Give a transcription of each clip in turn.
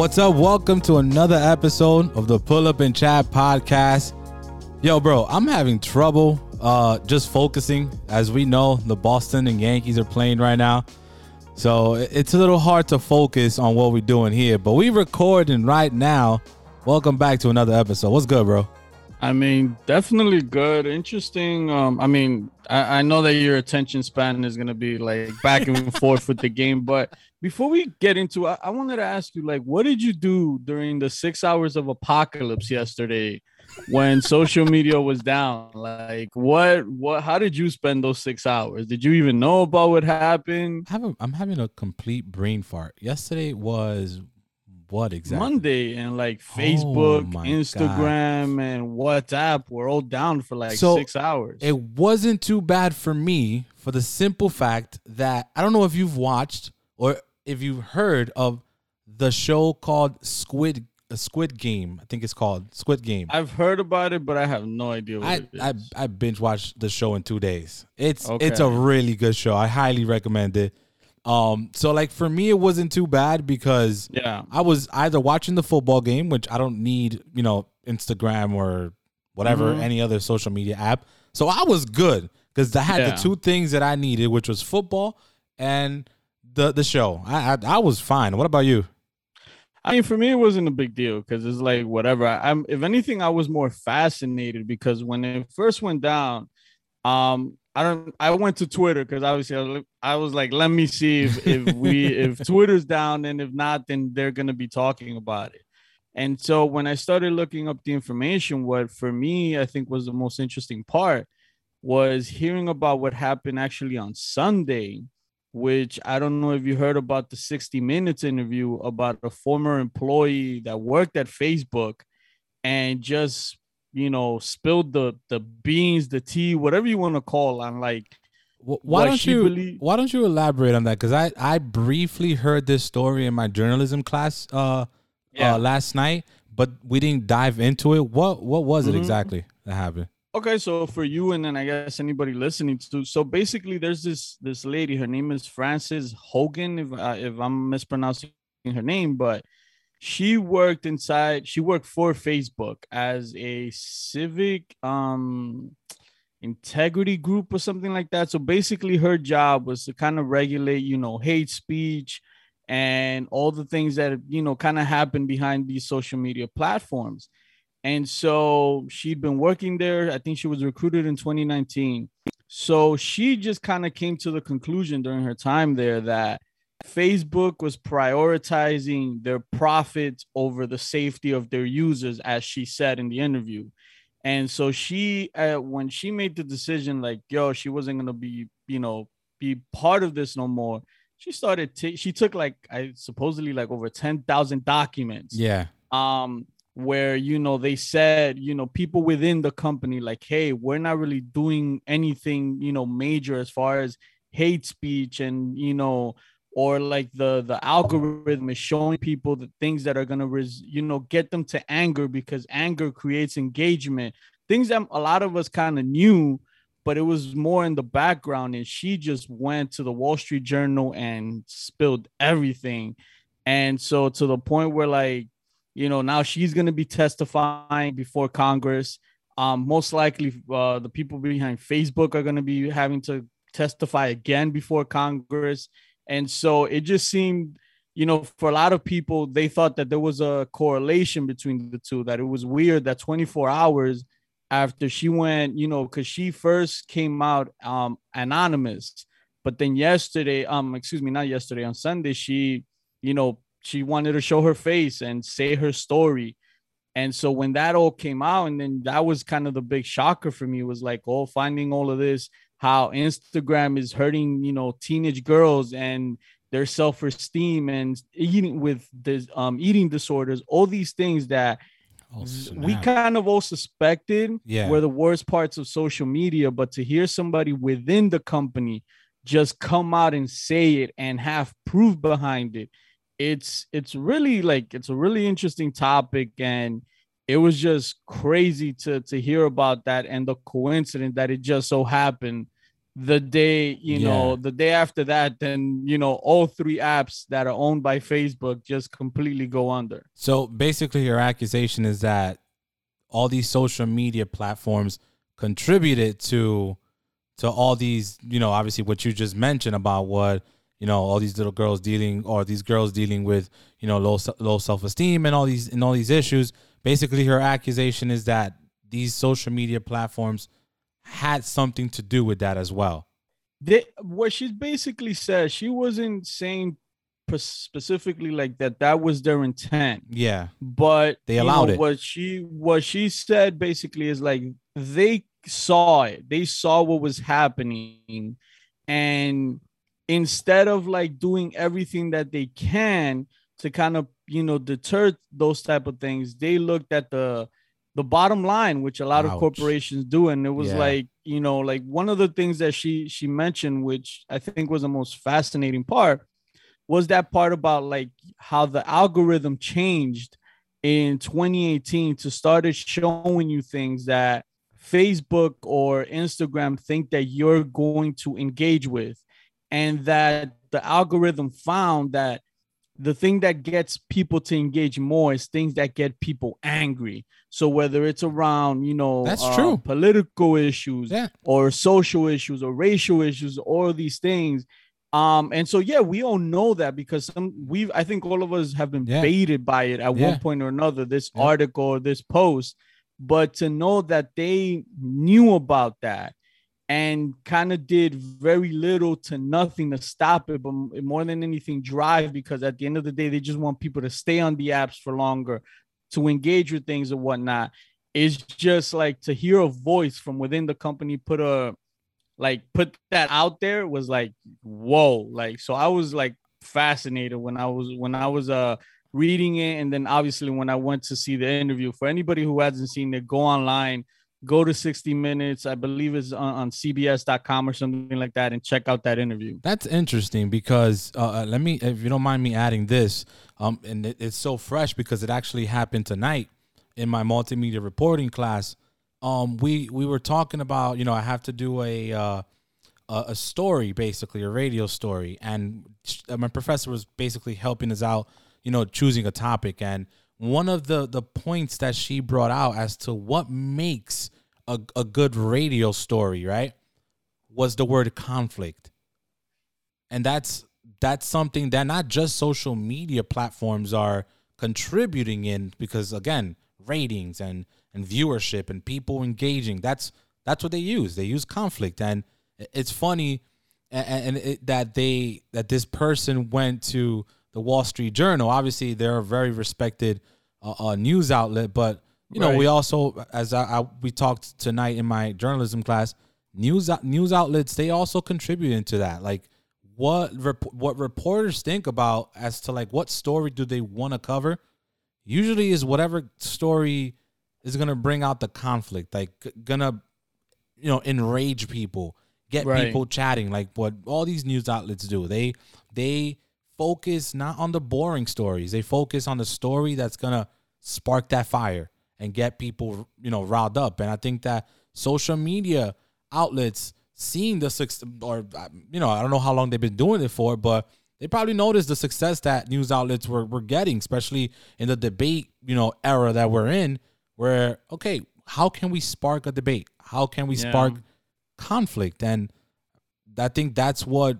What's up? Welcome to another episode of the Pull Up and Chat podcast. Yo, bro, I'm having trouble uh just focusing. As we know, the Boston and Yankees are playing right now. So it's a little hard to focus on what we're doing here, but we recording right now. Welcome back to another episode. What's good, bro? I mean, definitely good, interesting. Um, I mean, I, I know that your attention span is gonna be like back and forth with the game, but before we get into it, I, wanted to ask you, like, what did you do during the six hours of apocalypse yesterday when social media was down? Like, what, what, how did you spend those six hours? Did you even know about what happened? I have a, I'm having a complete brain fart. Yesterday was what exactly? Monday and like Facebook, Oh Instagram, and WhatsApp were all down for like So, six hours. It wasn't too bad for me for the simple fact that I don't know if you've watched or if you've heard of the show called Squid uh, Squid Game. I think it's called Squid Game. I've heard about it, but I have no idea what I, it is. I I binge watched the show in two days. It's it's a really good show. I highly recommend it. Um, so like for me, it wasn't too bad because yeah. I was either watching the football game, which I don't need, you know, Instagram or whatever Mhm. any other social media app. So I was good because I had Yeah. the two things that I needed, which was football and the the show. I I, I was fine. What about you? I mean, for me, it wasn't a big deal because it's like whatever. I, I'm, if anything, I was more fascinated because when it first went down, um, I don't. I went to Twitter because obviously I was, I was like, let me see if, if we if Twitter's down, and if not, then they're gonna be talking about it. And so when I started looking up the information, what for me I think was the most interesting part was hearing about what happened actually on Sunday which I don't know if you heard about the 60 Minutes interview about a former employee that worked at Facebook and just, you know, spilled the the beans, the tea, whatever you want to call on like Wh- Why don't you belie- Why don't you elaborate on that? Because I I briefly heard this story in my journalism class uh, Yeah. uh last night, but we didn't dive into it. What what was it Mhm. exactly that happened? Okay, so for you and then I guess anybody listening to, so basically there's this this lady. Her name is Frances Hogan, if uh, if I'm mispronouncing her name, but she worked inside. She worked for Facebook as a civic um integrity group or something like that. So basically, her job was to kind of regulate, you know, hate speech and all the things that you know kind of happen behind these social media platforms. And so she'd been working there. I think she was recruited in 2019. So she just kind of came to the conclusion during her time there that Facebook was prioritizing their profits over the safety of their users, as she said in the interview. And so she, uh, when she made the decision, like, yo, she wasn't gonna be, you know, be part of this no more. She started. T- she took like, I supposedly like over ten thousand documents Yeah, um where you know they said you know people within the company like hey we're not really doing anything you know major as far as hate speech and you know or like the the algorithm is showing people the things that are going to res- you know get them to anger because anger creates engagement. Things that a lot of us kind of knew but it was more in the background and she just went to the wall street journal and spilled everything. And so to the point where like you know now she's going to be testifying before congress. Um most likely uh the people behind facebook are going to be having to testify again before congress and so it just seemed you know for a lot of people they thought that there was a correlation between the two that it was weird that 24 hours after she went you know because she first came out um anonymous but then yesterday um excuse me not yesterday on sunday she you know she wanted to show her face and say her story. And so when that all came out and then that was kind of the big shocker for me was like oh finding all of this how instagram is hurting you know teenage girls and their self-esteem and eating with this um eating disorders all these things that Oh, we kind of all suspected Yeah. were the worst parts of social media but to hear somebody within the company just come out and say it and have proof behind it it's it's really like it's a really interesting topic and it was just crazy to to hear about that and the coincidence that it just so happened the day you Yeah. know the day after that then you know all three apps that are owned by facebook just completely go under So basically, your accusation is that all these social media platforms contributed to to all these, you know, obviously what you just mentioned about what you know all these little girls dealing or these girls dealing with you know low low self esteem and all these and all these issues. Basically, her accusation is that these social media platforms had something to do with that as well. they, what she basically said she wasn't saying specifically like that that was their intent Yeah, but They allowed know, it. what she what she said basically is like they saw it they saw what was happening and instead of like doing everything that they can to kind of you know deter those type of things they looked at the the bottom line which a lot Ouch. of corporations do and it was Yeah. like you know like one of the things that she she mentioned which i think was the most fascinating part was that part about like how the algorithm changed in 2018 to started showing you things that Facebook or Instagram think that you're going to engage with and that the algorithm found that the thing that gets people to engage more is things that get people angry so whether it's around you know That's uh, true. political issues Yeah. or social issues or racial issues all these things um and so yeah we all know that because some we've i think all of us have been Yeah. baited by it at Yeah. one point or another this Yeah. article or this post but to know that they knew about that and kind of did very little to nothing to stop it but more than anything drive because at the end of the day they just want people to stay on the apps for longer to engage with things and whatnot. It's just like to hear a voice from within the company put a like put that out there was like whoa like so i was like fascinated when i was when i was uh reading it. And then obviously when i went to see the interview for anybody who hasn't seen it go online go to 60 minutes i believe it's on, on cbs.com or something like that and check out that interview That's interesting because uh, uh, let me, if you don't mind me adding this, um, and it, it's so fresh because it actually happened tonight in my multimedia reporting class. Um, we we were talking about, you know, I have to do a uh, a, story, basically a radio story, and my professor was basically helping us out, you know, choosing a topic. And one of the the points that she brought out as to what makes a, a good radio story, right, was the word conflict. And that's that's something that not just social media platforms are contributing in because again ratings and and viewership and people engaging that's that's what they use. They use conflict. And it's funny and, and it, that they that this person went to the wall street journal obviously they're a very respected uh, uh, news outlet but you know Right. we also as I, I we talked tonight in my journalism class news news outlets they also contribute into that like what rep- what reporters think about as to like what story do they want to cover usually is whatever story is going to bring out the conflict like g- gonna you know enrage people get Right. people chatting like what all these news outlets do they they focus not on the boring stories. They focus on the story that's gonna spark that fire and get people you know riled up. And i think that social media outlets seeing the success or uh, you know i don't know how long they've been doing it for but they probably noticed the success that news outlets were, were getting especially in the debate you know era that we're in where okay how can we spark a debate? How can we Yeah. spark conflict? And i think that's what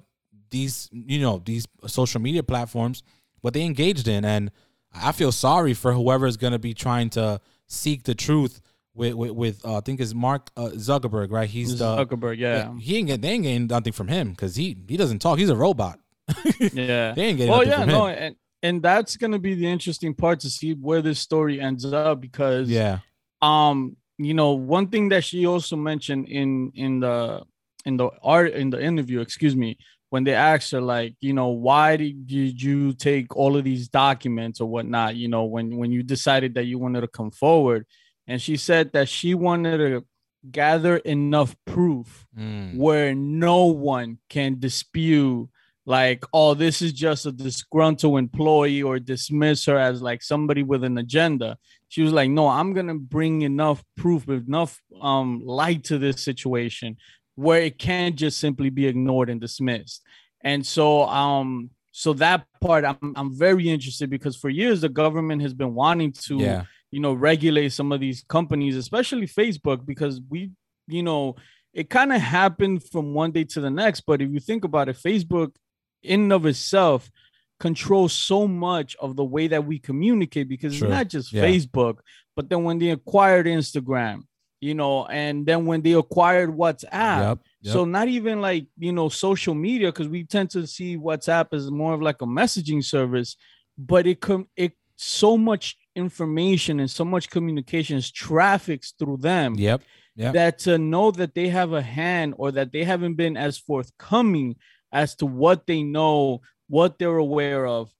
these you know these social media platforms what they engaged in. And i feel sorry for whoever is going to be trying to seek the truth with with, with uh, i think is mark uh, zuckerberg right? He's the zuckerberg yeah. he ain't get they ain't getting nothing from him because he he doesn't talk. He's a robot. Yeah. They ain't getting well nothing yeah from no him. and and that's gonna be the interesting part to see where this story ends up because yeah. um you know one thing that she also mentioned in in the in the art in the interview excuse me when they asked her like you know why did did you take all of these documents or whatnot you know when when you decided that you wanted to come forward and she said that she wanted to gather enough proof Mm. where no one can dispute like oh this is just a disgruntled employee or dismiss her as like somebody with an agenda she was like no i'm gonna bring enough proof enough um light to this situation where it can't just simply be ignored and dismissed. And so um so that part I'm I'm very interested because for years the government has been wanting to Yeah. you know regulate some of these companies, especially Facebook, because we you know it kind of happened from one day to the next. But if you think about it, Facebook in and of itself controls so much of the way that we communicate because True. it's not just Yeah. Facebook, but then when they acquired Instagram, you know, and then when they acquired WhatsApp, Yep. yep. so not even like you know social media because we tend to see WhatsApp as more of like a messaging service, but it com- it so much information and so much communications traffics through them yep. Yeah. that to know that they have a hand or that they haven't been as forthcoming as to what they know, what they're aware of,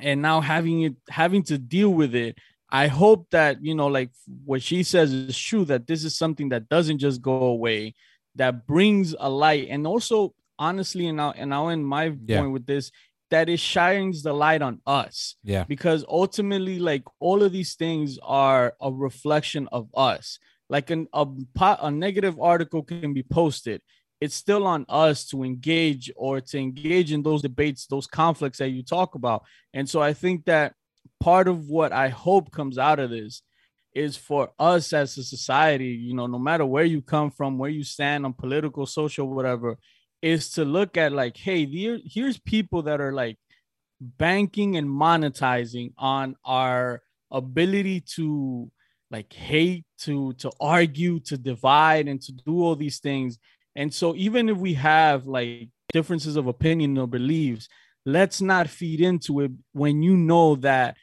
and now having it having to deal with it. I hope that you know, like what she says is true. That this is something that doesn't just go away, that brings a light, and also honestly, and now and now in my Yeah. point with this, that it shines the light on us Yeah. because ultimately like all of these things are a reflection of us like an, a, po- a negative article can be posted it's still on us to engage or to engage in those debates those conflicts that you talk about and so i think that part of what i hope comes out of this is for us as a society you know no matter where you come from where you stand on political social whatever is to look at like hey here, here's people that are like banking and monetizing on our ability to like hate to to argue to divide and to do all these things. And so even if we have like differences of opinion or beliefs let's not feed into it when you know that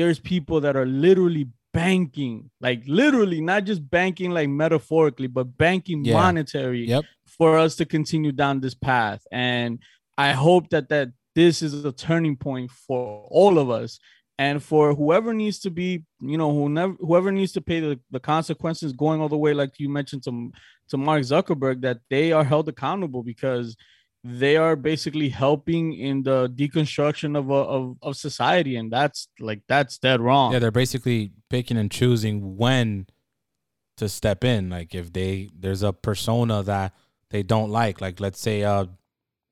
there's people that are literally banking like literally not just banking like metaphorically but banking Yeah. monetary Yep. for us to continue down this path and i hope that that this is a turning point for all of us and for whoever needs to be you know whoever whoever needs to pay the, the consequences going all the way like you mentioned to to mark zuckerberg that they are held accountable because they are basically helping in the deconstruction of a, of, of society and that's like that's dead wrong Yeah, they're basically picking and choosing when to step in. Like if they there's a persona that they don't like, like let's say uh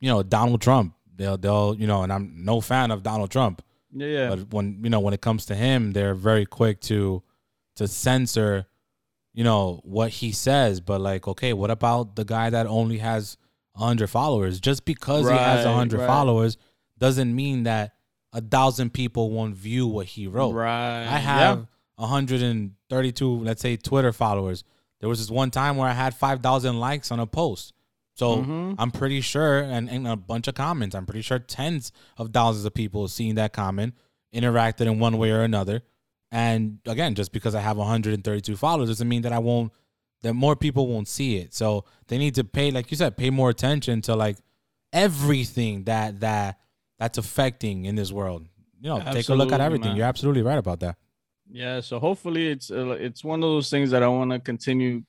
you know, Donald Trump. They'll they'll, you know, and I'm no fan of Donald Trump. yeah, yeah. But when you know, when it comes to him, they're very quick to to censor, you know, what he says. But like, okay, what about the guy that only has hundred followers? Just because he has Right, hundred right. followers doesn't mean that a thousand people won't view what he wrote. right I have 132, let's say, Twitter followers. There was this one time where I had 5,000 likes on a post. So Mhm. I'm pretty sure, and, and a bunch of comments, I'm pretty sure tens of thousands of people seeing that comment, interacted in one way or another. And again, just because I have 132 followers doesn't mean that I won't, that more people won't see it. So they need to pay, like you said, pay more attention to like everything that, that, that's affecting in this world. You know, take a look at everything. man. You're absolutely right about that. Yeah, so hopefully it's uh, it's one of those things that I want to continue,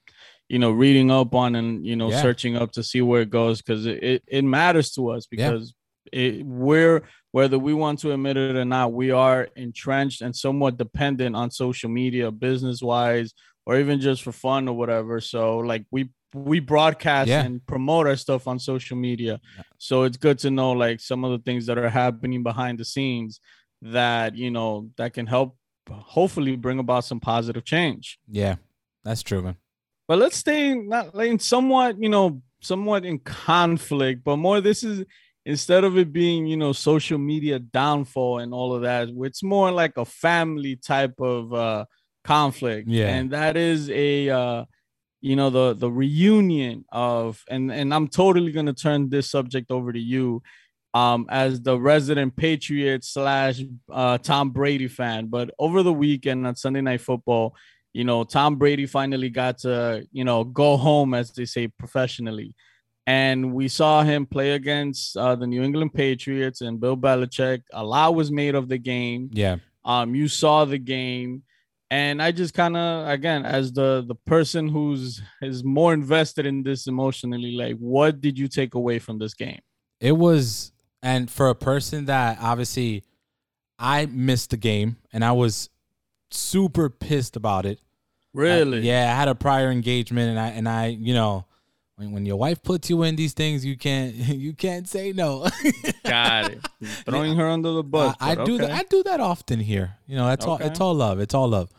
you know, reading up on and you know Yeah. searching up to see where it goes because it, it it matters to us Yeah. because it we're whether we want to admit it or not, we are entrenched and somewhat dependent on social media, business wise, or even just for fun or whatever. So like we we broadcast Yeah. and promote our stuff on social media, so it's good to know like some of the things that are happening behind the scenes that you know that can help hopefully bring about some positive change. Yeah, that's true, man. But let's stay in, not like in somewhat, you know, somewhat in conflict, but more this is instead of it being, you know, social media downfall and all of that, it's more like a family type of uh conflict. Yeah. And that is a uh you know the the reunion of and and I'm totally gonna turn this subject over to you um as the resident patriot slash uh tom brady fan. But over the weekend on sunday night football you know tom brady finally got to you know go home as they say professionally. And we saw him play against uh, the new england patriots and bill belichick a lot was made of the game. Yeah, um you saw the game and i just kind of again as the the person who's is more invested in this emotionally like what did you take away from this game it was, and for a person that obviously I missed the game and I was super pissed about it. I- really yeah, I had a prior engagement and I and I, you know, when, when your wife puts you in these things, you can't you can't say no. Got it. Throwing her under the bus. I, I do okay. that. I do that often here. You know, it's all it's all love. It's all love.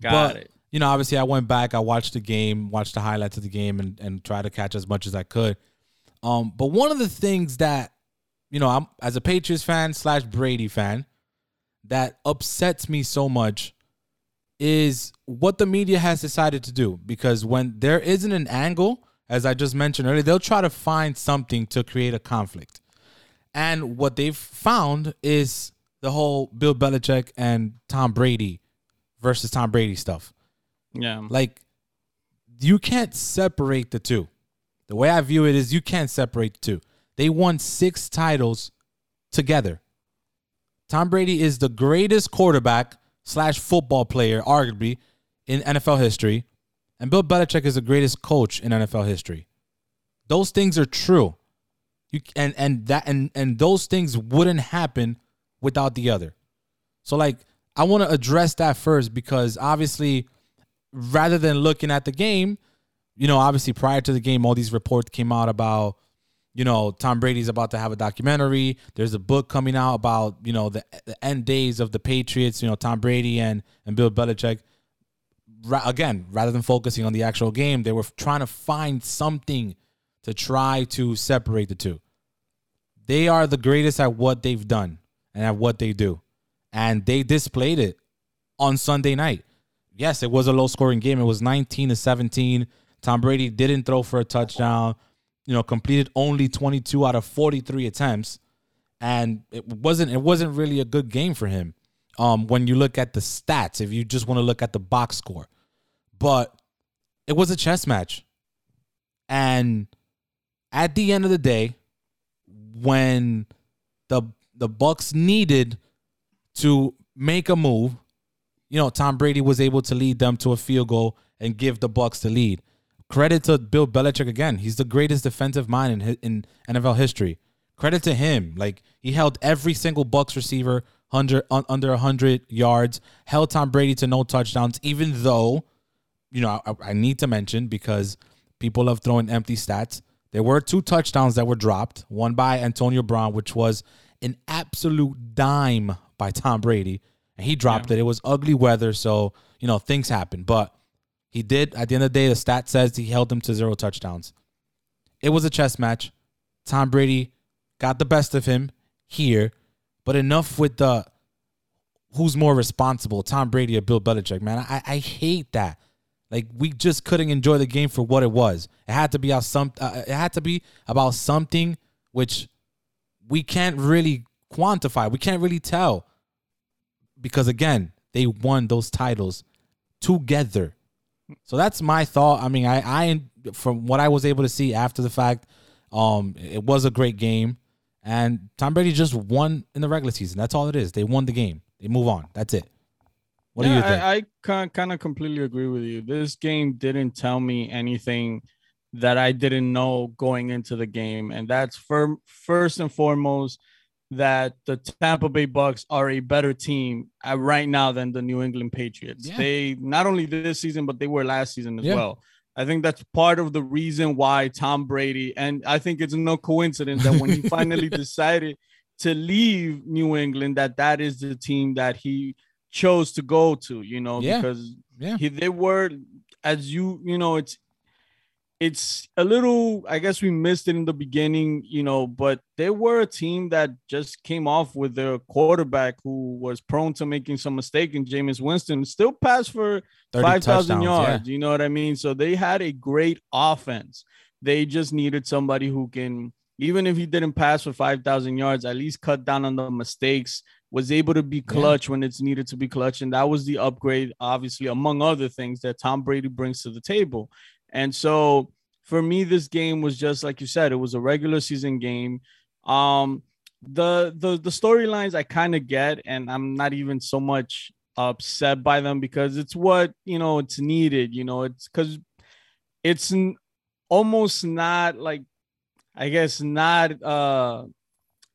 Got but, it. You know, obviously, I went back. I watched the game, watched the highlights of the game, and and tried to catch as much as I could. Um, but one of the things that, you know, I'm as a Patriots fan slash Brady fan, that upsets me so much is what the media has decided to do. Because when there isn't an angle, as I just mentioned earlier, they'll try to find something to create a conflict. And what they've found is the whole Bill Belichick and Tom Brady versus Tom Brady stuff. Yeah. Like, you can't separate the two. The way I view it is you can't separate the two. They won six titles together. Tom Brady is the greatest quarterback slash football player, arguably, in NFL history. And Bill Belichick is the greatest coach in NFL history. Those things are true. You and and that and and those things wouldn't happen without the other. So like I want to address that first because obviously rather than looking at the game, you know, obviously prior to the game all these reports came out about you know, Tom Brady's about to have a documentary. There's a book coming out about, you know, the, the end days of the Patriots, you know, Tom Brady and and Bill Belichick. Ra- again, rather than focusing on the actual game, they were trying to find something to try to separate the two. They are the greatest at what they've done and at what they do. And they displayed it on Sunday night. Yes, it was a low scoring game. It was 19 to 17. Tom Brady didn't throw for a touchdown, you know, completed only 22 out of 43 attempts. And it wasn't it wasn't really a good game for him. Um, when you look at the stats, if you just want to look at the box score. But it was a chess match. And at the end of the day, when the the Bucks needed to make a move, you know, Tom Brady was able to lead them to a field goal and give the Bucks the lead. Credit to Bill Belichick again. He's the greatest defensive mind in in NFL history. Credit to him. Like he held every single Bucks receiver under un, under 100 yards, held Tom Brady to no touchdowns even though you know, I, I need to mention because people love throwing empty stats. There were two touchdowns that were dropped, one by Antonio Brown, which was an absolute dime by Tom Brady, and he dropped it. It was ugly weather, so you know things happen. But he did. At the end of the day, the stat says he held them to zero touchdowns. It was a chess match. Tom Brady got the best of him here, but enough with the who's more responsible, Tom Brady or Bill Belichick. Man, I, I hate that. Like we just couldn't enjoy the game for what it was. It had to be about some. Uh, it had to be about something which we can't really quantify. We can't really tell because again, they won those titles together. So that's my thought. I mean, I, I from what I was able to see after the fact, um, it was a great game, and Tom Brady just won in the regular season. That's all it is. They won the game. They move on. That's it. What do you think? I, I kind kind of completely agree with you. This game didn't tell me anything that I didn't know going into the game, and that's for first and foremost that the Tampa Bay Bucks are a better team right now than the New England Patriots. Yeah. They not only this season, but they were last season as Yeah. well. I think that's part of the reason why Tom Brady, and I think it's no coincidence that when he finally decided to leave New England, that that is the team that he chose to go to. You know, Yeah. because yeah. he, they were, as you you know, it's it's a little. I guess we missed it in the beginning, you know, but they were a team that just came off with their quarterback who was prone to making some mistake, and Jameis Winston still passed for 30 five thousand touchdowns, yards. You know what I mean? So they had a great offense. They just needed somebody who can, even if he didn't pass for five thousand yards, at least cut down on the mistakes. Was able to be clutch when it's needed to be clutch, and that was the upgrade, obviously, among other things that Tom Brady brings to the table. And so for me, this game was just like you said, it was a regular season game. Um, the the the storylines I kind of get, and I'm not even so much upset by them because it's what you know it's needed. You know, it's because it's n- almost not like I guess not uh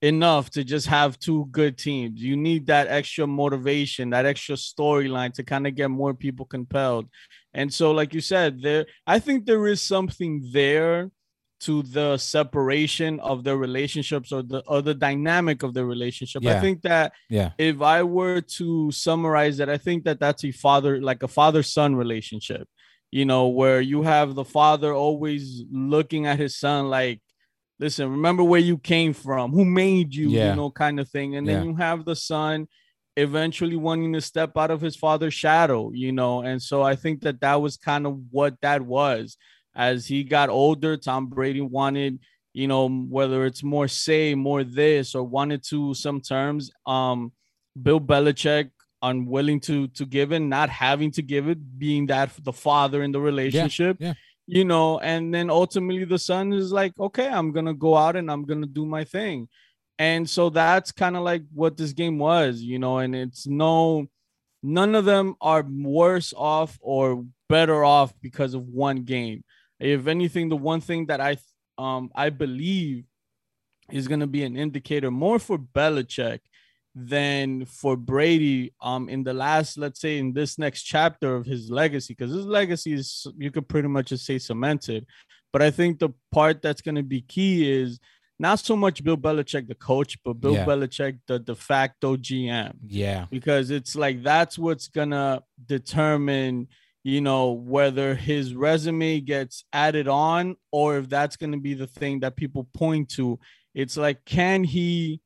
enough to just have two good teams. You need that extra motivation, that extra storyline to kind of get more people compelled. And so, like you said, there I think there is something there to the separation of their relationships or the or the dynamic of their relationship. Yeah. I think that Yeah. if I were to summarize it, I think that that's a father like a father son relationship. You know, where you have the father always looking at his son like, listen, remember where you came from, who made you, Yeah. you know, kind of thing. And then you have the son eventually wanting to step out of his father's shadow, you know. And so I think that that was kind of what that was. As he got older, Tom Brady wanted, you know, whether it's more say, more this, or wanted to some terms. Um, Bill Belichick unwilling to to give it, not having to give it, being that the father in the relationship. yeah. You know, and then ultimately the son is like, okay, I'm gonna go out and I'm gonna do my thing. And so that's kind of like what this game was, you know, and it's no none of them are worse off or better off because of one game. If anything, the one thing that I um I believe is going to be an indicator more for Belichick than for Brady um in the last let's say in this next chapter of his legacy because his legacy is you could pretty much just say cemented but I think the part that's going to be key is not so much Bill Belichick the coach but Bill Yeah. Belichick the de facto GM Yeah. because it's like that's what's gonna determine you know whether his resume gets added on or if that's gonna be the thing that people point to it's like can he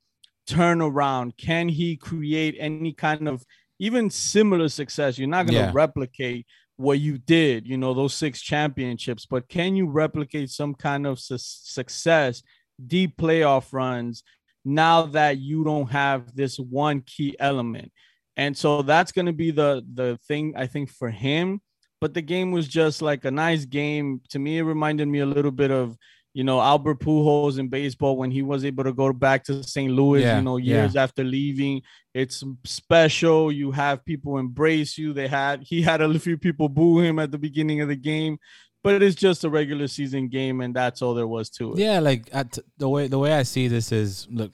turn around can he create any kind of even similar success you're not gonna Yeah. replicate what you did you know those six championships but can you replicate some kind of su- success deep playoff runs now that you don't have this one key element. And so that's going to be the the thing I think for him. But the game was just like a nice game. To me, it reminded me a little bit of, you know, Albert Pujols in baseball when he was able to go back to St. Louis, Yeah, you know, yeah. years after leaving. It's special. You have people embrace you. They had he had a few people boo him at the beginning of the game, but it's just a regular season game, and that's all there was to it. Yeah, like at the way the way I see this is look,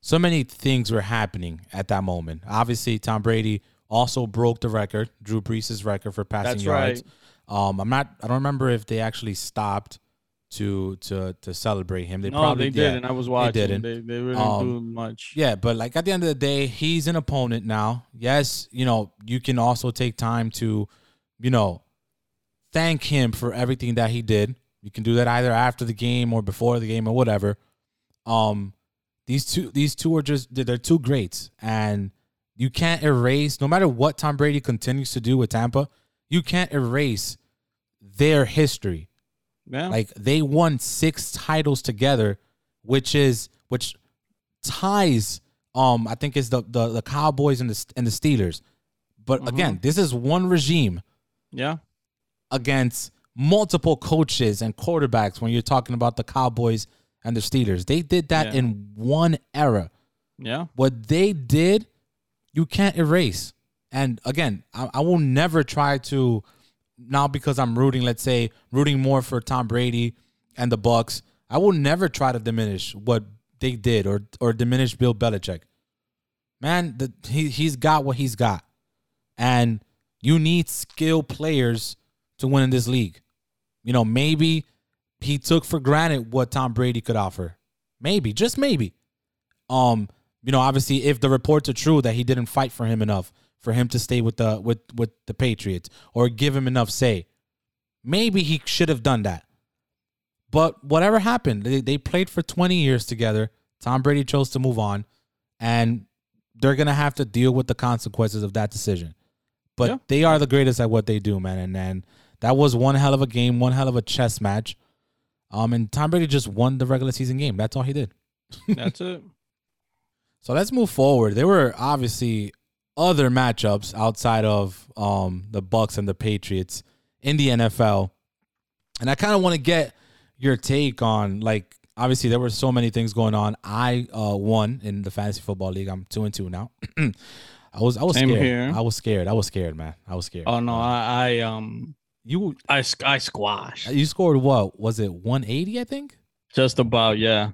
so many things were happening at that moment. Obviously, Tom Brady also broke the record, Drew Brees' record for passing That's yards. right. Um, I'm not. I don't remember if they actually stopped to to to celebrate him. They no, probably they yeah. didn't. I was watching. They didn't. They, they really Um, do much. Yeah, but like at the end of the day, he's an opponent now. Yes, you know, you can also take time to, you know, thank him for everything that he did. You can do that either after the game or before the game or whatever. Um these two these two are just they're two greats and you can't erase no matter what Tom Brady continues to do with Tampa, you can't erase their history. Yeah. Like they won six titles together, which is which ties um I think is the the, the Cowboys and the and the Steelers. But again, this is one regime yeah. Against multiple coaches and quarterbacks when you're talking about the Cowboys and the Steelers. They did that Yeah. in one era. Yeah. What they did, you can't erase. And again, I, I will never try to now because I'm rooting, let's say, rooting more for Tom Brady and the Bucks. I will never try to diminish what they did or or diminish Bill Belichick. Man, the, he he's got what he's got, and you need skilled players to win in this league. You know, maybe he took for granted what Tom Brady could offer. Maybe, just maybe. Um, you know, obviously, if the reports are true that he didn't fight for him enough for him to stay with the with with the Patriots or give him enough say, maybe he should have done that. But whatever happened, they, they played for 20 years together. Tom Brady chose to move on, and they're gonna have to deal with the consequences of that decision. But Yeah. they are the greatest at what they do, man. And and that was one hell of a game, one hell of a chess match. Um, and Tom Brady just won the regular season game. That's all he did. That's it. So let's move forward. There were obviously other matchups outside of um, the Bucks and the Patriots in the NFL, and I kind of want to get your take on like obviously there were so many things going on. I uh, won in the fantasy football league. I'm two and two now. I was I was Same scared. here. I was scared. I was scared, man. I was scared. Oh no, I, I um you I I squash. you scored what? Was it 180? I think. Just about, yeah.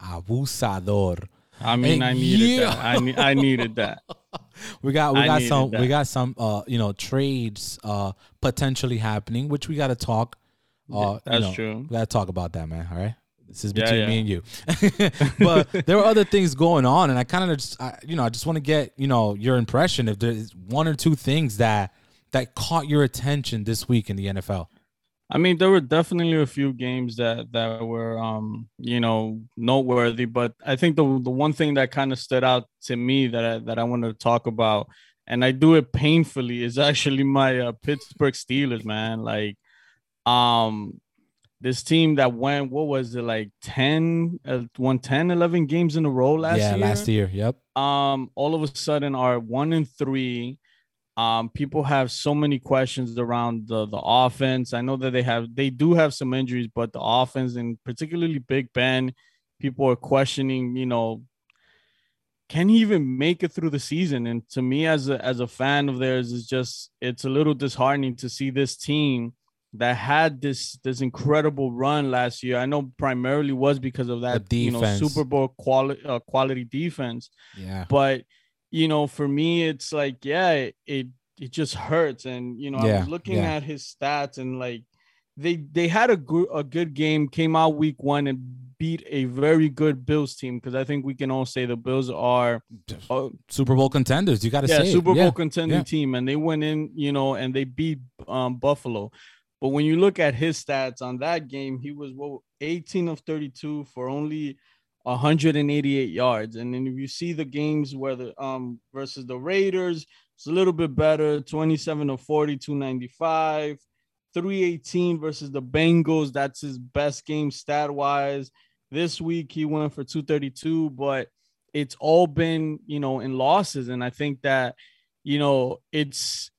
Abusador. I mean, Hey, I needed yeah. that. I ne- I needed that. We got we I got some we got some uh you know trades uh potentially happening which we got to talk Uh, That's you know, true. We gotta talk about that, man. All right. This is between yeah. me and you. but there were other things going on, and I kind of just, I, you know, I just want to get, you know, your impression if there's one or two things that that caught your attention this week in the NFL. I mean, there were definitely a few games that that were, um, you know, noteworthy. But I think the the one thing that kind of stood out to me that I, that I want to talk about, and I do it painfully, is actually my uh, Pittsburgh Steelers. Man, like, um, this team that went, what was it, like 10, uh, won 10, 11 games in a row last yeah, year? Yeah, last year. Yep. um all of a sudden are one and three um people have so many questions around the the offense. I know that they have they do have some injuries but the offense and particularly big ben people are questioning you know can he even make it through the season? And to me as a as a fan of theirs is just it's a little disheartening to see this team that had this this incredible run last year. I know primarily was because of that you know super bowl quality uh, quality defense. Yeah. but you know for me it's like yeah it it, it just hurts and you know i was looking yeah. at his stats and like they they had a good a good game came out week one and beat a very good bills team because i think we can all say the bills are uh, Super Bowl contenders. You got to yeah say super bowl Yeah. contending yeah. team and they went in you know and they beat um buffalo but when you look at his stats on that game he was what 18 of 32 for only 188 yards. And then if you see the games where the um versus the raiders it's a little bit better 27 to 40 295 318 versus the bengals that's his best game stat wise this week he went for 232 but it's all been you know in losses. And i think that you know it's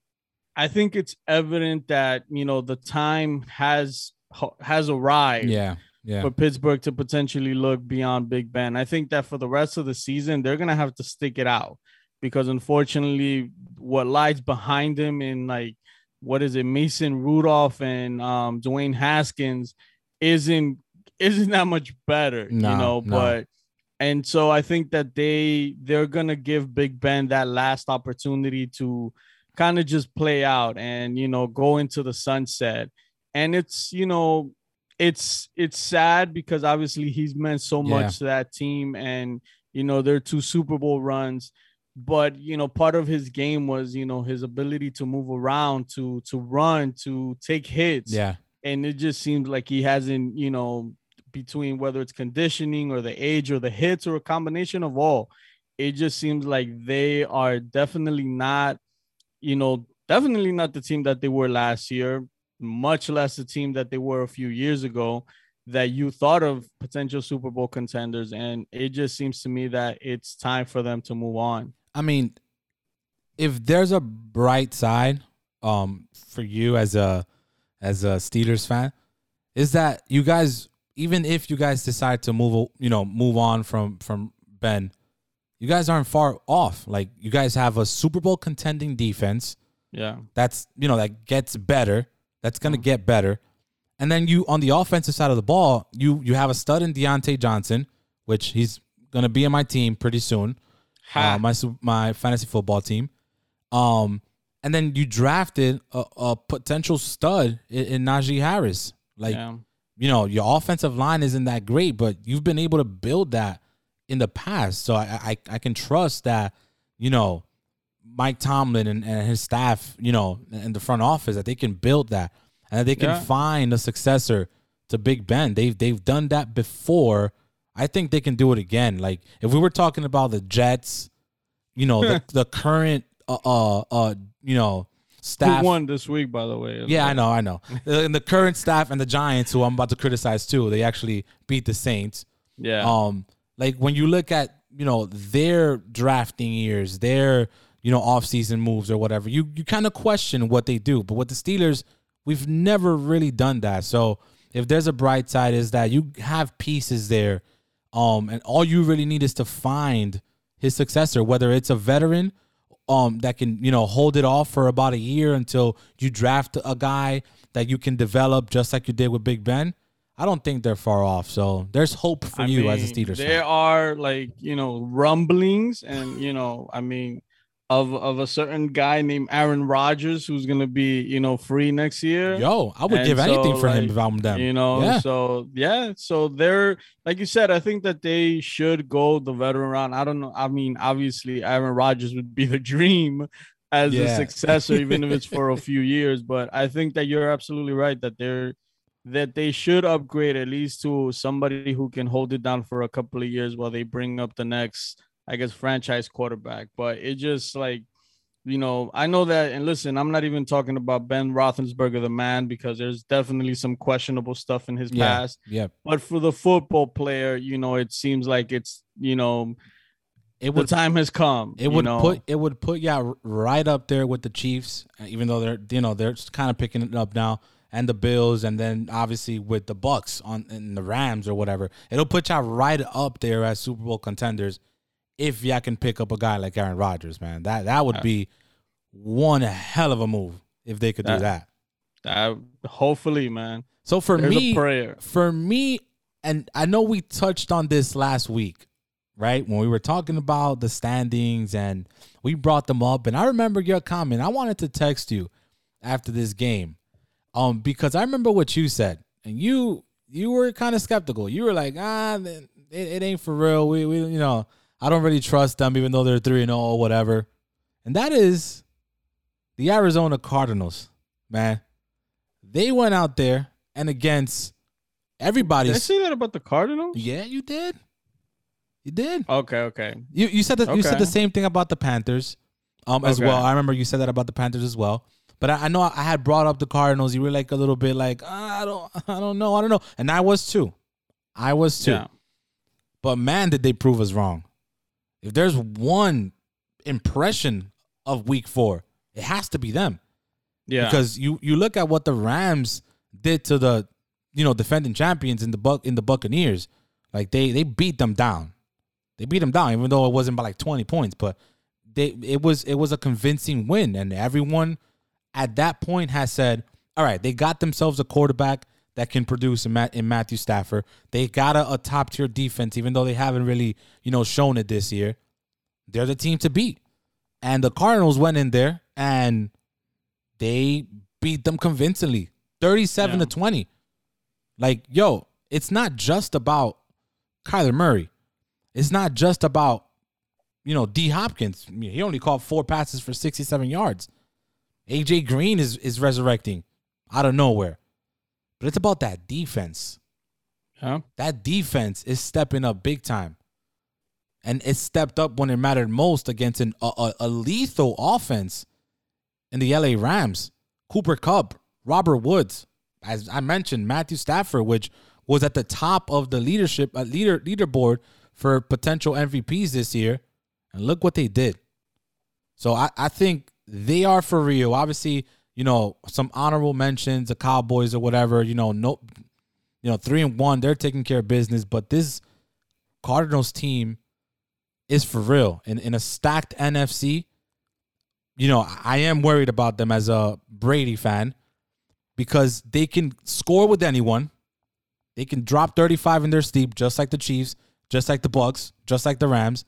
i think it's evident that you know the time has has arrived. Yeah. Yeah. for Pittsburgh to potentially look beyond Big Ben. I think that for the rest of the season, they're gonna have to stick it out because unfortunately, what lies behind him in like what is it, Mason Rudolph and um Dwayne Haskins isn't isn't that much better, No, you know, no. but and so I think that they they're gonna give Big Ben that last opportunity to kind of just play out and you know go into the sunset. And it's you know it's it's sad because obviously he's meant so Yeah. much to that team and you know their two Super Bowl runs but you know part of his game was you know his ability to move around to to run to take hits yeah. and it just seems like he hasn't you know between whether it's conditioning or the age or the hits or a combination of all it just seems like they are definitely not you know definitely not the team that they were last year much less the team that they were a few years ago that you thought of potential Super Bowl contenders and it just seems to me that it's time for them to move on I mean, if there's a bright side, um, for you as a as a Steelers fan, is that you guys, even if you guys decide to move, you know, move on from from Ben, you guys aren't far off. Like you guys have a Super Bowl contending defense yeah that's you know that gets better. That's gonna get better. And then you on the offensive side of the ball, you you have a stud in Diontae Johnson, which he's gonna be in my team pretty soon uh, my my fantasy football team. Um, and then you drafted a, a potential stud in, in Najee Harris. Like yeah. you know, your offensive line isn't that great, but you've been able to build that in the past. So I I, I can trust that you know Mike Tomlin and, and his staff, you know, in the front office that they can build that and that they can Yeah. find a successor to Big Ben. They've they've done that before. I think they can do it again. Like if we were talking about the Jets, you know, the, the current uh uh uh you know staff Who won this week, by the way? yeah, I know, I know. and the current staff and the Giants, who I'm about to criticize too, they actually beat the Saints. Yeah. Um, like when you look at you know their drafting years, their you know offseason moves or whatever, you you kind of question what they do. But with the Steelers, we've never really done that. So if there's a bright side, is that you have pieces there, um, and all you really need is to find his successor, whether it's a veteran um that can you know hold it off for about a year until you draft a guy that you can develop just like you did with Big Ben. I don't think they're far off. So there's hope for I you as a mean, Steelers There fan. are like, you know, rumblings and, you know, I mean, of of a certain guy named Aaron Rodgers who's gonna be you know free next year. Yo, I would And give anything so, for him if I'm them. You know, Yeah. so yeah, so they're like you said. I think that they should go the veteran round. I don't know. I mean, obviously, Aaron Rodgers would be the dream as Yeah. successor, even if it's for a few years. But I think that you're absolutely right that they're that they should upgrade at least to somebody who can hold it down for a couple of years while they bring up the next, I guess, franchise quarterback. But it just like you know, I know that, and listen, I'm not even talking about Ben Roethlisberger, the man, because there's definitely some questionable stuff in his Yeah. past. Yeah, But for the football player, you know, it seems like it's, you know, it the would time has come. it would know? put it would put yeah right up there with the Chiefs, uh, even though they're you know they're kind of picking it up now, and the Bills, and then obviously with the Bucs on and the Rams or whatever. It'll put y'all right up there as Super Bowl contenders if y'all can pick up a guy like Aaron Rodgers, man. That that would be one hell of a move if they could do That- that. Hopefully, man. So for There's me, prayer. for me, and I know we touched on this last week, right? When we were talking about the standings and we brought them up. And I remember your comment. I wanted to text you after this game. Um, because I remember what you said. And you you were kind of skeptical. You were like, ah, it, it ain't for real. We we you know, I don't really trust them, even though they're three and 0 or whatever. And that is the Arizona Cardinals, man. They went out there and against everybody. Did I say that about the Cardinals? yeah, you did. You did. Okay, okay. You you said that you said the same thing about the Panthers, um, as Okay. well. I remember you said that about the Panthers as well. But I, I know I had brought up the Cardinals. You were like a little bit like "Ah, I don't I don't know I don't know, and I was too. I was too. Yeah. But man, did they prove us wrong? If there's one impression of Week Four, it has to be them Yeah. because you you look at what the Rams did to the you know defending champions in the buck in the Buccaneers, like they they beat them down. They beat them down, even though it wasn't by like twenty points, but they it was it was a convincing win, and everyone at that point has said, "All right, they got themselves a quarterback that can produce in, Matt, in Matthew Stafford. They got a, a top tier defense, even though they haven't really you know shown it this year. They're the team to beat." And the Cardinals went in there and they beat them convincingly 37 Yeah. to 20 like yo it's not just about kyler murray it's not just about you know d hopkins I mean, he only caught four passes for 67 yards aj green is is resurrecting out of nowhere but it's about that defense yeah. that defense is stepping up big time. And it stepped up when it mattered most against an, a, a, a lethal offense in the LA Rams. Cooper Kupp, Robert Woods, as I mentioned, Matthew Stafford, which was at the top of the leadership uh, leader leaderboard for potential MVPs this year. And look what they did. So I, I think they are for real. Obviously, you know, some honorable mentions, the Cowboys or whatever, you know, no you know, three and one, they're taking care of business. But this Cardinals team is for real. In in a stacked NFC, you know, I am worried about them as a Brady fan because they can score with anyone. They can drop 35 in their sleep, just like the Chiefs, just like the Bucs, just like the Rams.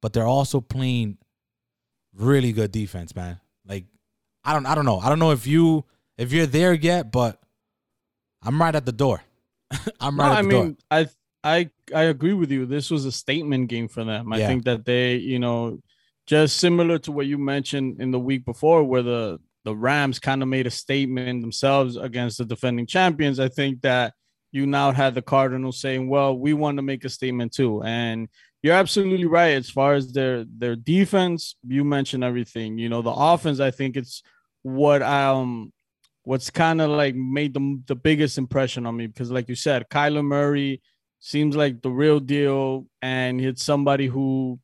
But they're also playing really good defense, man. Like, I don't I don't know. I don't know if you if you're there yet, but I'm right at the door. I'm No, right at I the mean, door. I I I agree with you. This was a statement game for them. I Yeah. think that they, you know, just similar to what you mentioned in the week before, where the the Rams kind of made a statement themselves against the defending champions. I think that you now had the Cardinals saying, "Well, we want to make a statement too," and you're absolutely right as far as their their defense. You mentioned everything. You know, the offense. I think it's what um what's kind of like made the the biggest impression on me because, like you said, Kyler Murray seems like the real deal, and it's somebody who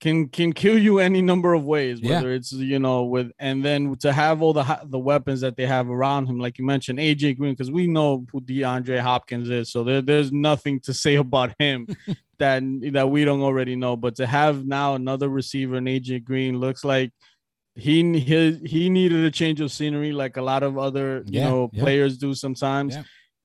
can can kill you any number of ways. Yeah. Whether it's you know with and then to have all the the weapons that they have around him, like you mentioned, AJ Green, because we know who DeAndre Hopkins is, so there, there's nothing to say about him that that we don't already know. But to have now another receiver in AJ Green looks like he he he needed a change of scenery, like a lot of other you know yeah. players do sometimes. Yeah.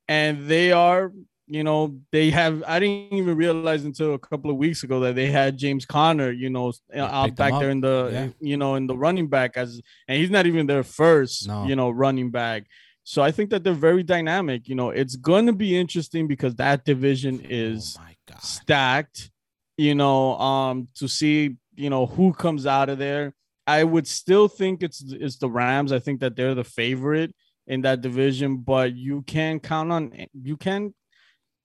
And they are you know, they have. I didn't even realize until a couple of weeks ago that they had James Conner, you know, out back there in the, yeah. you know, in the running back as, and he's not even their first, no. you know, running back. So I think that they're very dynamic. You know, it's going to be interesting because that division oh is oh stacked. You know, um, to see you know who comes out of there. I would still think it's it's the Rams. I think that they're the favorite in that division, but you can count on you can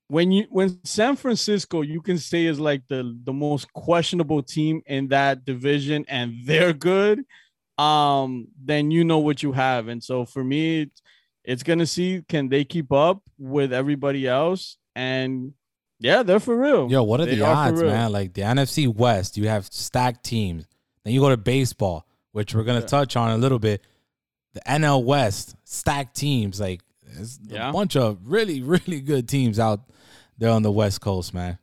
when you when San Francisco you can say is like the the most questionable team in that division and they're good um then you know what you have. And so for me it's gonna see can they keep up with everybody else? And yeah they're for real. Yo what are they the are odds man? Like the NFC West you have stacked teams. Then you go to baseball which we're gonna yeah. touch on a little bit. The NL West stacked teams. Like there's yeah. a bunch of really really good teams out they're on the West Coast, man.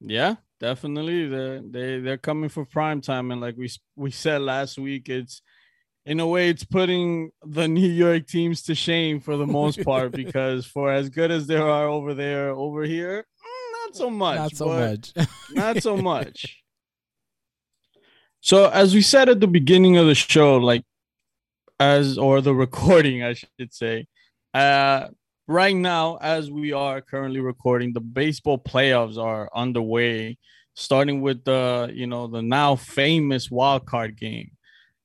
Yeah, definitely. They're they they're coming for prime time, and like we we said last week, it's in a way it's putting the New York teams to shame for the most part because for as good as they are over there, over here, mm, not so much. Not so much. not so much. So as we said at the beginning of the show, like as or the recording, I should say, uh right now, as we are currently recording, the baseball playoffs are underway, starting with the you know the now famous wild card game.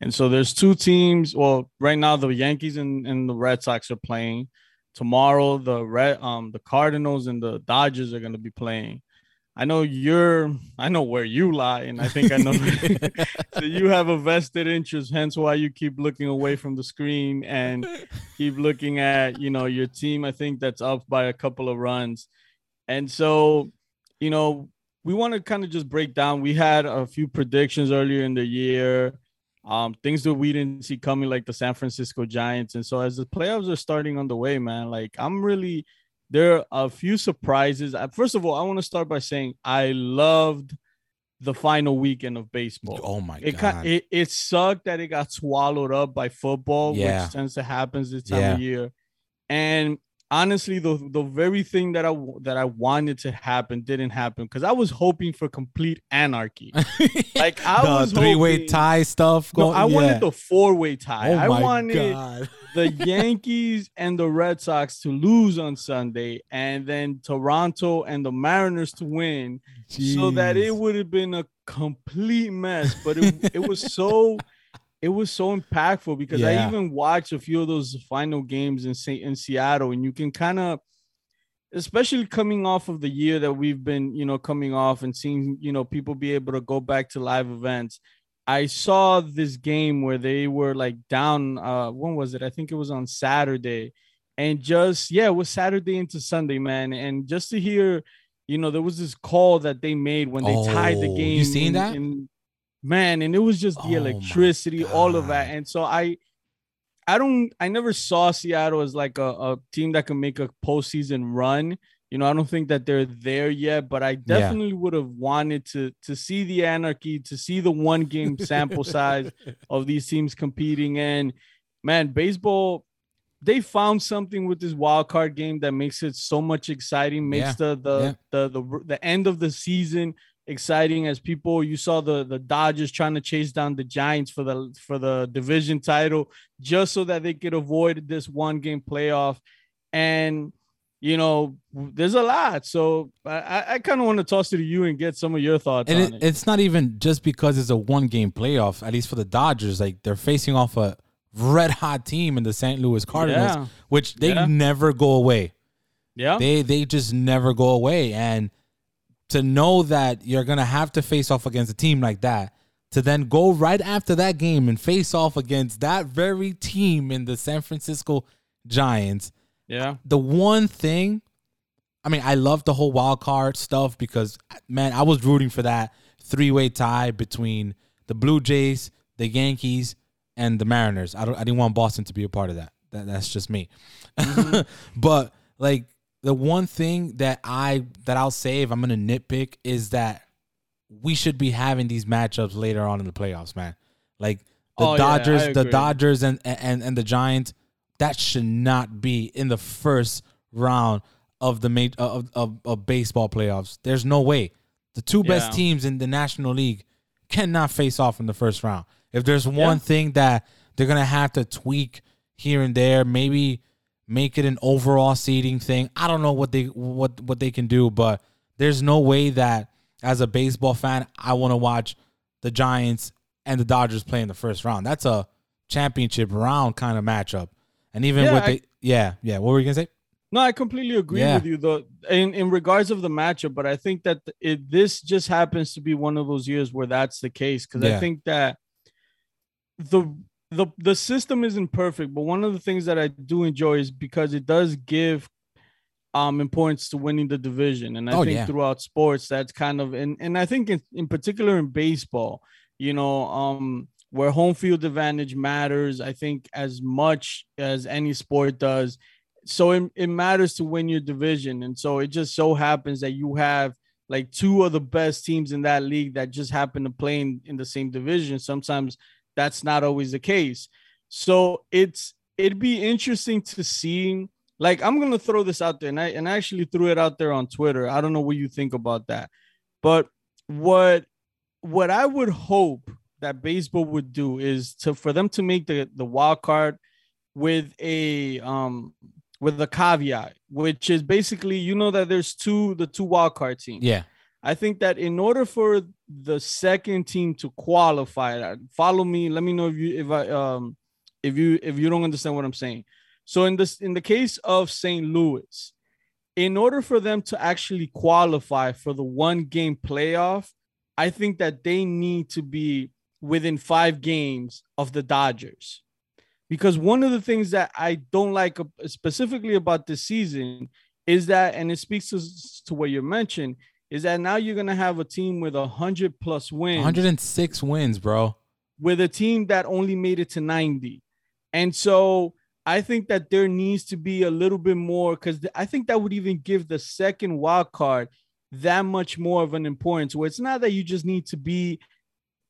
And so there's two teams. Well, right now the Yankees and, and the Red Sox are playing. Tomorrow the red um the Cardinals and the Dodgers are gonna be playing. I know you're I know where you lie, and I think I know so you have a vested interest, hence why you keep looking away from the screen and keep looking at you know your team. I think that's up by a couple of runs. And so, you know, we want to kind of just break down. We had a few predictions earlier in the year. Um, things that we didn't see coming, like the San Francisco Giants. And so as the playoffs are starting on the way, man, like I'm really there are a few surprises. First of all, I want to start by saying I loved the final weekend of baseball. Oh my it god! It, it sucked that it got swallowed up by football, yeah. which tends to happen this time yeah. of year. And honestly, the the very thing that I that I wanted to happen didn't happen because I was hoping for complete anarchy. like I the was three way tie stuff. Going, no, I yeah. wanted the four way tie. Oh I wanted God. the Yankees and the Red Sox to lose on Sunday, and then Toronto and the Mariners to win, Jeez. so that it would have been a complete mess. But it, it was so it was so impactful because yeah. I even watched a few of those final games in St. in Seattle, and you can kind of, especially coming off of the year that we've been, you know, coming off and seeing, you know, people be able to go back to live events. I saw this game where they were like down. Uh, when was it? I think it was on Saturday, and just yeah, it was Saturday into Sunday, man, and just to hear. You know, there was this call that they made when they oh, tied the game. You seen in, that? In, man and it was just the oh electricity all of that and so i i don't i never saw seattle as like a, a team that can make a postseason run you know i don't think that they're there yet but i definitely yeah. would have wanted to to see the anarchy to see the one game sample size of these teams competing and man baseball they found something with this wild card game that makes it so much exciting makes yeah. the the, yeah. the the the end of the season exciting as people you saw the the Dodgers trying to chase down the Giants for the for the division title just so that they could avoid this one game playoff and you know there's a lot so I, I kind of want to toss it to you and get some of your thoughts and it, it. it's not even just because it's a one game playoff at least for the Dodgers like they're facing off a red hot team in the St. Louis Cardinals yeah. which they yeah. never go away yeah they they just never go away and to know that you're going to have to face off against a team like that, to then go right after that game and face off against that very team in the San Francisco Giants. Yeah. The one thing, I mean, I love the whole wild card stuff because, man, I was rooting for that three way tie between the Blue Jays, the Yankees, and the Mariners. I don't. I didn't want Boston to be a part of that. that that's just me. Mm-hmm. but like the one thing that I that I'll say if I'm gonna nitpick is that we should be having these matchups later on in the playoffs, man. Like the oh, Dodgers, yeah, the Dodgers and, and and the Giants, that should not be in the first round of the main of, of of baseball playoffs. There's no way. The two best teams in the National League cannot face off in the first round. If there's one Yeah. thing that they're gonna have to tweak here and there, maybe make it an overall seeding thing. I don't know what they what what they can do, but there's no way that as a baseball fan, I want to watch the Giants and the Dodgers play in the first round. That's a championship round kind of matchup. And even Yeah, with I- the yeah, yeah. What were you gonna say? No, I completely agree Yeah. with you though in, in regards of the matchup, but I think that it this just happens to be one of those years where that's the case because Yeah. I think that the the the system isn't perfect, but one of the things that I do enjoy is because it does give um importance to winning the division. And I Oh, think yeah. throughout sports that's kind of and and I think in, in particular in baseball, you know, um where home field advantage matters, I think as much as any sport does so it, it matters to win your division and so it just so happens that you have like two of the best teams in that league that just happen to play in, in the same division sometimes that's not always the case so it's it'd be interesting to see like i'm gonna throw this out there and i and I actually threw it out there on twitter i don't know what you think about that but what what i would hope that baseball would do is to for them to make the the wild card with a um with a caveat, which is basically you know that there's two the two wild card teams. Yeah. I think that in order for the second team to qualify, follow me. Let me know if you if I um if you if you don't understand what I'm saying. So in this in the case of St. Louis, in order for them to actually qualify for the one game playoff, I think that they need to be within five games of the Dodgers because one of the things that I don't like specifically about this season is that, and it speaks to, to what you mentioned, is that now you're gonna have a team with a hundred plus wins, 106 wins, bro. with a team that only made it to 90, and so I think that there needs to be a little bit more because I think that would even give the second wild card that much more of an importance. Where it's not that you just need to be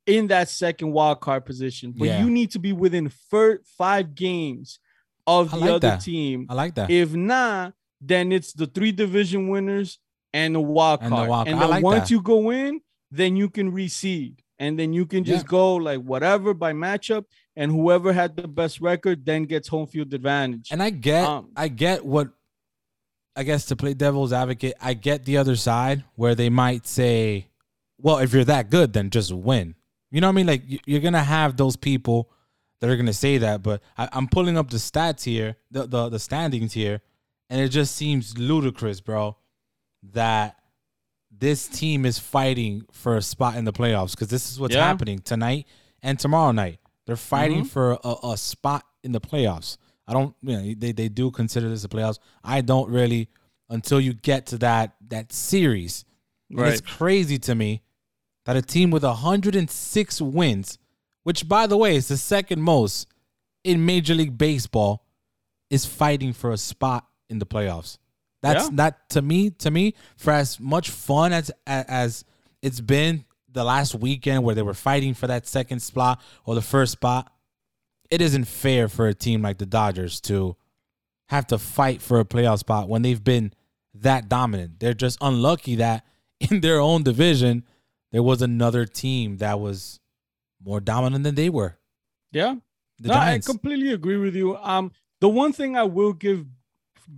in that second wild card position, but Yeah. you need to be within fir- five games of I the like other that. team. I like that. If not, then it's the three division winners and the wild And the wild card. I then like once that. you go in, then you can reseed. And then you can just Yeah. go like whatever by matchup, and whoever had the best record then gets home field advantage. And I get, Um, I get what, I guess to play devil's advocate, I get the other side where they might say, well, if you're that good, then just win. You know what I mean? Like you- you're gonna have those people that are gonna say that, but I, I'm pulling up the stats here, the, the the standings here, and it just seems ludicrous, bro, that this team is fighting for a spot in the playoffs because this is what's Yeah. happening tonight and tomorrow night. They're fighting Mhm. for a, a spot in the playoffs. I don't, you know, they, they do consider this a playoffs. I don't really until you get to that that series. And it's crazy to me that a team with 106 wins, which by the way is the second most in Major League Baseball, is fighting for a spot in the playoffs. That's Yeah. that to me. To me, for as much fun as as it's been the last weekend where they were fighting for that second spot or the first spot, it isn't fair for a team like the Dodgers to have to fight for a playoff spot when they've been that dominant. They're just unlucky that in their own division there was another team that was more dominant than they were. Yeah. The no, Giants. I completely agree with you. Um, the one thing I will give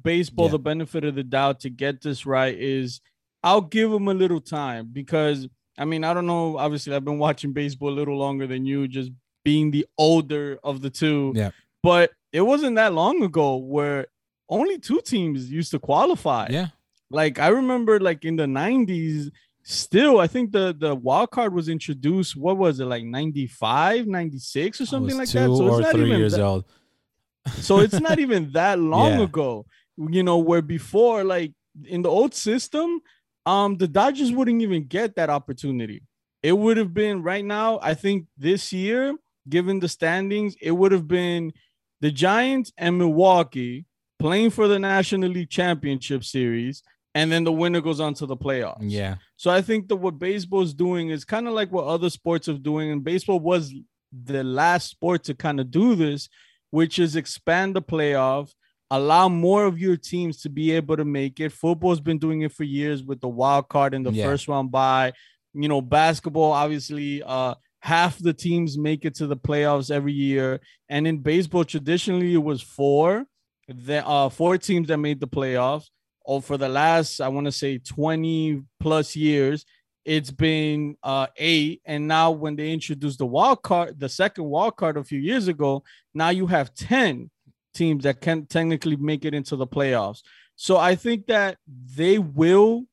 baseball Yeah. the benefit of the doubt to get this right is I'll give them a little time because I mean I don't know. Obviously, I've been watching baseball a little longer than you, just being the older of the two. Yeah. But it wasn't that long ago where only two teams used to qualify. yeah. Like I remember, like in the '90s. Still, I think the the wild card was introduced. What was it like 95, 96 or something like that? So it's not three even years that- old. So it's not even that long Yeah. ago you know where before like in the old system um the dodgers wouldn't even get that opportunity it would have been right now i think this year given the standings it would have been the giants and milwaukee playing for the national league championship series and then the winner goes on to the playoffs Yeah. so I think that what baseball is doing is kind of like what other sports are doing, and baseball was the last sport to kind of do this, which is expand the playoff, allow more of your teams to be able to make it. Football's been doing it for years with the wild card in the Yeah. first round by, you know, basketball, obviously, uh, half the teams make it to the playoffs every year. And in baseball, traditionally it was four, the uh four teams that made the playoffs. Or for the last, I want to say 20 plus years, it's been uh eight. And now when they introduced the wild card, the second wild card a few years ago, now you have 10 teams that can technically make it into the playoffs. So I think that they will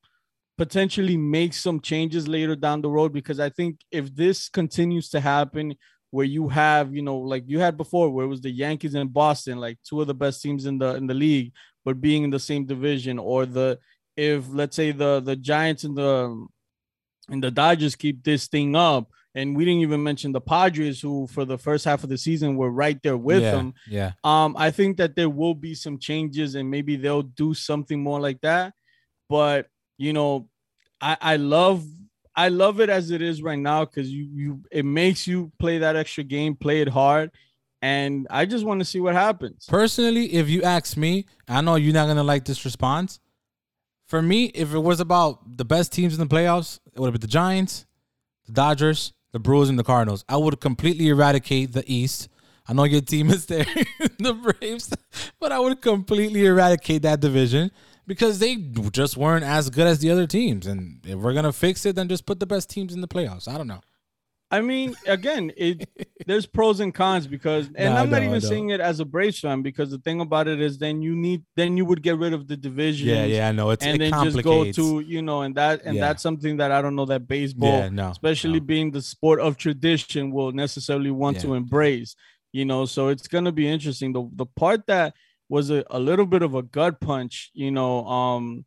potentially make some changes later down the road because I think if this continues to happen where you have, you know, like you had before where it was the Yankees and Boston, like two of the best teams in the in the league, but being in the same division or the if let's say the the Giants and the and the Dodgers keep this thing up and we didn't even mention the Padres who for the first half of the season were right there with yeah, them Yeah. um, I think that there will be some changes and maybe they'll do something more like that. But you know, I, I love I love it as it is right now because you you it makes you play that extra game, play it hard, and I just want to see what happens. Personally, if you ask me, I know you're not gonna like this response. For me, if it was about the best teams in the playoffs, it would have been the Giants, the Dodgers, the Brewers, and the Cardinals. I would completely eradicate the East. I know your team is there, the Braves, but I would completely eradicate that division because they just weren't as good as the other teams. And if we're gonna fix it, then just put the best teams in the playoffs. I don't know. I mean, again, it there's pros and cons because, and I'm not even saying it as a Braves fan because the thing about it is then you need then you would get rid of the division. Yeah, yeah, I know. It's and it then just go to you know and that and Yeah. that's something that i don't know that baseball yeah, no, especially no. being the sport of tradition will necessarily want to embrace you know so it's going to be interesting the the part that was a, a little bit of a gut punch you know um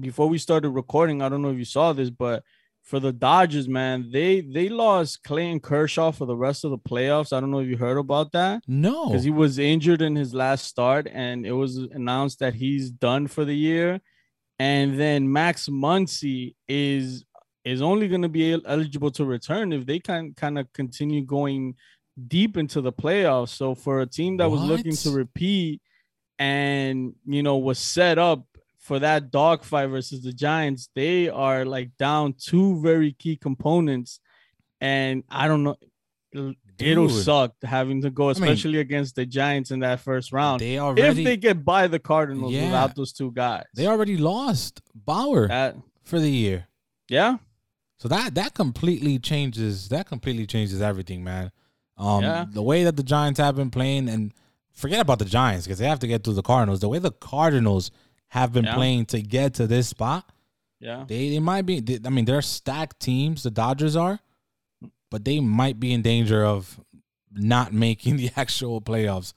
before we started recording i don't know if you saw this but for the dodgers man they they lost clayton kershaw for the rest of the playoffs. I don't know if you heard about that. No. because he was injured in his last start and it was announced that he's done for the year. And then max muncy is is only going to be eligible to return if they can kind of continue going deep into the playoffs. So for a team that was looking to repeat and you know was set up for that dogfight versus the giants they are like down two very key components and i don't know it'll- it'll suck having to go mean, especially against the giants in that first round They already, if they get by the cardinals Yeah. without those two guys they already lost Bauer that for the year. yeah So that that completely changes that completely changes everything, man. Um Yeah. the way that the Giants have been playing and forget about the Giants because they have to get through the Cardinals. The way the Cardinals have been Yeah. playing to get to this spot, yeah they they might be they, I mean, they're stacked teams, the Dodgers are, but they might be in danger of not making the actual playoffs,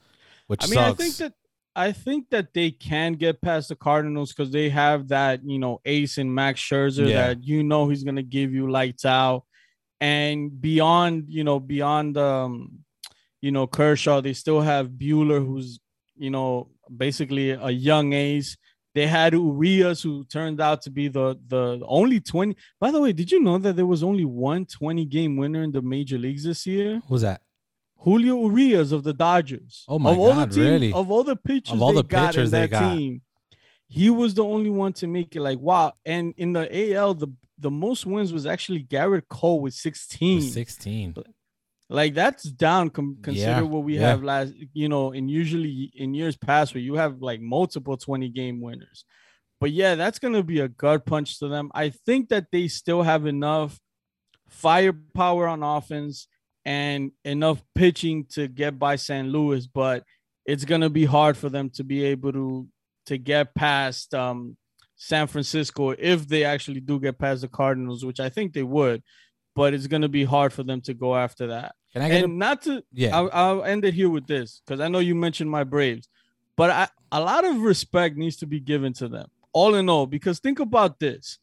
which I mean, sucks. I think that I think that they can get past the Cardinals because they have that you know ace in Max Scherzer Yeah. that you know he's gonna give you lights out, and beyond you know beyond um, you know Kershaw, they still have Buehler who's you know basically a young ace. They had Urias who turned out to be the the only 20. By the way, did you know that there was only one 20 game winner in the major leagues this year? Who's that? Julio Urias of the Dodgers. Oh my of all God, the team, really? Of all the pitchers, Of all the got pitchers that got. team, he was the only one to make it. Like wow! And in the AL, the the most wins was actually Gerrit Cole with 16. Sixteen. Like that's down. Com- consider Yeah, what we yeah. have last. You know, in usually in years past where you have like multiple 20 game winners. But yeah, that's gonna be a gut punch to them. I think that they still have enough firepower on offense and enough pitching to get by San Luis, but it's gonna be hard for them to be able to to get past um, San Francisco if they actually do get past the Cardinals, which I think they would. But it's gonna be hard for them to go after that. Can I get And a, not to yeah? I'll, I'll end it here with this because I know you mentioned my Braves, but I, a lot of respect needs to be given to them. All in all, because think about this: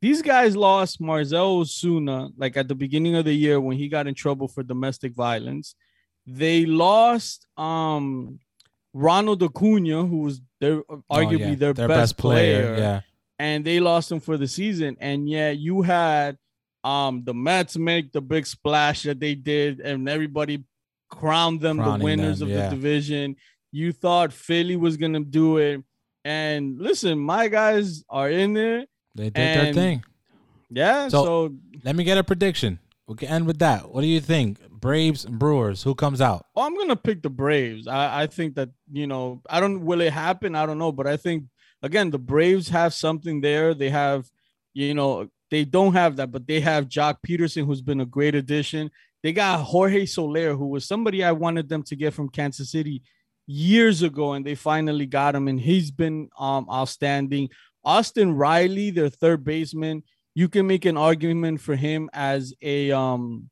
these guys lost Marcell Ozuna like at the beginning of the year when he got in trouble for domestic violence. They lost um Ronald Acuna, who was their arguably Oh, yeah, their, best, player Yeah. and they lost him for the season. And yeah, you had um the Mets make the big splash that they did, and everybody crowned them Crowning the winners them, of yeah. the division. You thought Philly was gonna do it, and listen, my guys are in there. They did their thing. Yeah. So- So, Let me get a prediction. We can end with that. What do you think? Braves and Brewers, who comes out? oh, I'm gonna pick the Braves. I, I think that you know I don't. Will it happen? I don't know, but I think again the Braves have something there. They have, you know, they don't have that, but they have Joc Pederson, who's been a great addition. They got Jorge Soler, who was somebody I wanted them to get from Kansas City years ago, and they finally got him, and he's been um outstanding. Austin Riley, their third baseman, you can make an argument for him as a um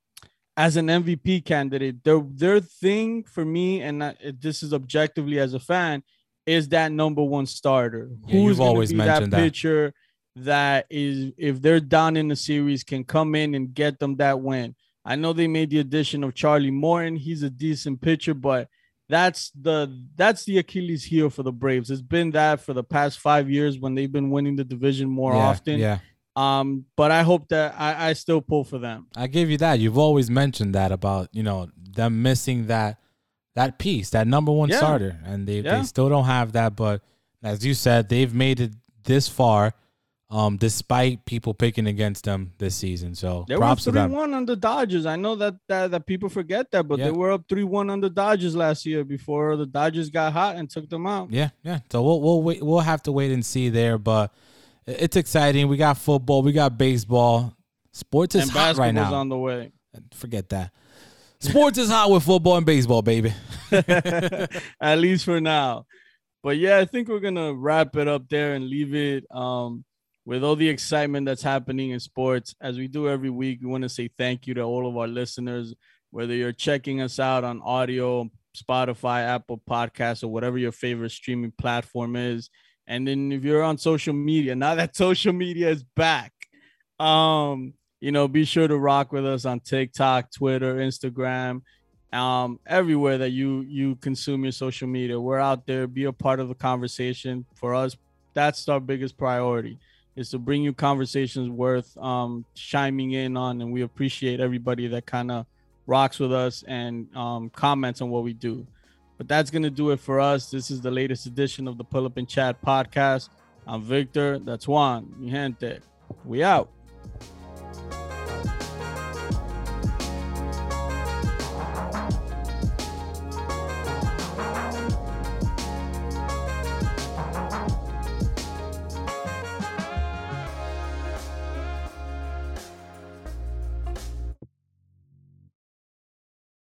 as an MVP candidate. Their their thing for me, and I- this is objectively as a fan, is that number one starter. Yeah, you've always be mentioned that. pitcher that is if they're down in the series can come in and get them that win. I know they made the addition of Charlie Morton. He's a decent pitcher, but that's the that's the Achilles heel for the Braves. It's been that for the past five years when they've been winning the division more yeah, often. Yeah. Um, but I hope that I, I still pull for them. I give you that. You've always mentioned that about, you know, them missing that that piece, that number one Yeah. starter. And they, Yeah. they still don't have that. But as you said, they've made it this far, um, despite people picking against them this season. So They props were three one on the Dodgers. I know that, that that people forget that, but Yeah. they were up three one on the Dodgers last year before the Dodgers got hot and took them out. Yeah, yeah. So we'll we'll wait, we'll have to wait and see there, but it's exciting. We got football, we got baseball. Sports is and hot right now. on the way. Forget that. Sports is hot with football and baseball, baby. At least for now. But yeah, I think we're gonna wrap it up there and leave it um with all the excitement that's happening in sports. As we do every week, we want to say thank you to all of our listeners, whether you're checking us out on audio, Spotify, Apple Podcasts, or whatever your favorite streaming platform is. And then if you're on social media, now that social media is back, um, you know, be sure to rock with us on TikTok, Twitter, Instagram, um, everywhere that you you consume your social media. We're out there. Be a part of the conversation. For us, that's our biggest priority is to bring you conversations worth um chiming in on, and we appreciate everybody that kind of rocks with us and um, comments on what we do. But that's gonna do it for us. This is the latest edition of the Pull Up and Chat podcast. I'm Victor. That's Juan. Mi gente. We out.